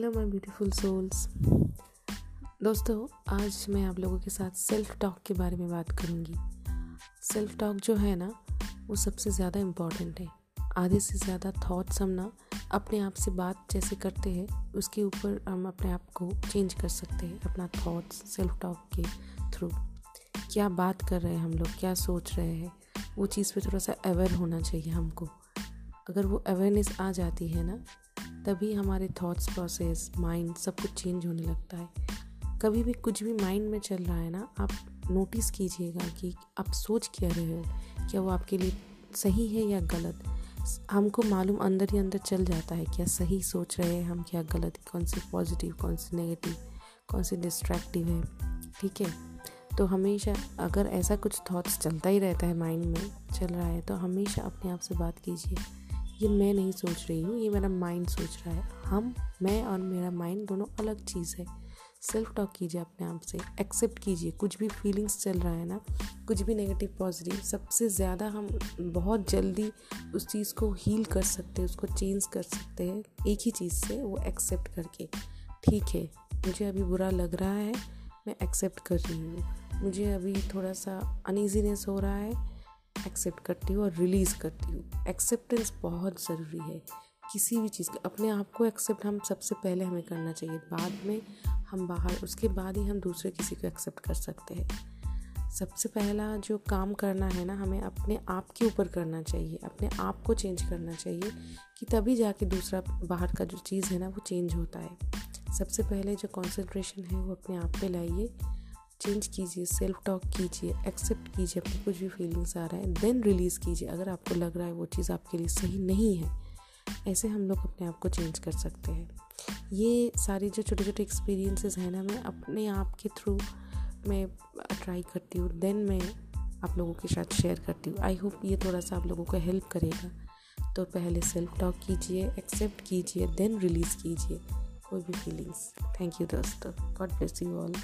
Hello my beautiful souls दोस्तों, आज मैं आप लोगों के साथ सेल्फ टॉक के बारे में बात करूँगी। सेल्फ टॉक जो है ना, वो सबसे ज़्यादा इंपॉर्टेंट है। आधे से ज़्यादा थॉट्स हम ना, अपने आप से बात जैसे करते हैं, उसके ऊपर हम अपने आप को चेंज कर सकते हैं, अपना थॉट्स सेल्फ टॉक के थ्रू क्या बात कर रहे हैं हम लोग? क्या सोच रहे हैं? वो चीज़ पे थोड़ा सा अवेयर होना चाहिए हमको। अगर वो अवेयरनेस आ जाती है ना तभी हमारे थॉट्स प्रोसेस माइंड सब कुछ चेंज होने लगता है। कभी भी कुछ भी माइंड में चल रहा है ना, आप नोटिस कीजिएगा कि आप सोच क्या रहे हो, क्या वो आपके लिए सही है या गलत। हमको मालूम अंदर ही अंदर चल जाता है क्या सही सोच रहे हैं हम, क्या गलत, कौन सी पॉजिटिव कौन सी नेगेटिव कौन सी डिस्ट्रैक्टिव है, ठीक है? तो हमेशा अगर ऐसा कुछ थॉट्स चलता ही रहता है माइंड में, चल रहा है तो हमेशा अपने आप से बात कीजिए। ये मैं नहीं सोच रही हूँ, ये मेरा माइंड सोच रहा है। हम, मैं और मेरा माइंड दोनों अलग चीज़ है। सेल्फ टॉक कीजिए अपने आप से एक्सेप्ट कीजिए। कुछ भी फीलिंग्स चल रहा है ना, कुछ भी नेगेटिव पॉजिटिव सबसे ज़्यादा हम बहुत जल्दी उस चीज़ को हील कर सकते हैं, उसको चेंज कर सकते हैं, एक ही चीज़ से वो एक्सेप्ट करके। ठीक है, मुझे अभी बुरा लग रहा है, मैं एक्सेप्ट कर रही हूँ। मुझे अभी थोड़ा सा अनईजीनेस हो रहा है एक्सेप्ट करती हूँ और रिलीज़ करती हूँ। एक्सेप्टेंस बहुत ज़रूरी है। किसी भी चीज़ का अपने आप को एक्सेप्ट हम सबसे पहले हमें करना चाहिए। बाद में हम बाहर, उसके बाद ही हम दूसरे किसी को एक्सेप्ट कर सकते हैं। सबसे पहला जो काम करना है ना, हमें अपने आप के ऊपर करना चाहिए। अपने आप को चेंज करना चाहिए कि तभी जाके दूसरा, बाहर का जो चीज़ है ना, वो चेंज होता है। सबसे पहले जो कंसंट्रेशन है, वो अपने आप पे लाइए। चेंज कीजिए सेल्फ टॉक कीजिए एक्सेप्ट कीजिए, अपनी कुछ भी फीलिंग्स आ रहा है देन रिलीज़ कीजिए। अगर आपको लग रहा है वो चीज़ आपके लिए सही नहीं है, ऐसे हम लोग अपने आप को चेंज कर सकते हैं। ये सारी जो छोटे छोटे एक्सपीरियंसेस हैं ना, मैं अपने आप के थ्रू मैं ट्राई करती हूँ देन मैं आप लोगों के साथ शेयर करती हूँ। आई होप ये थोड़ा सा आप लोगों को हेल्प करेगा। तो पहले सेल्फ टॉक कीजिए एक्सेप्ट कीजिए देन रिलीज़ कीजिए, कोई भी फीलिंग्स थैंक यू दोस्तों। God bless you all.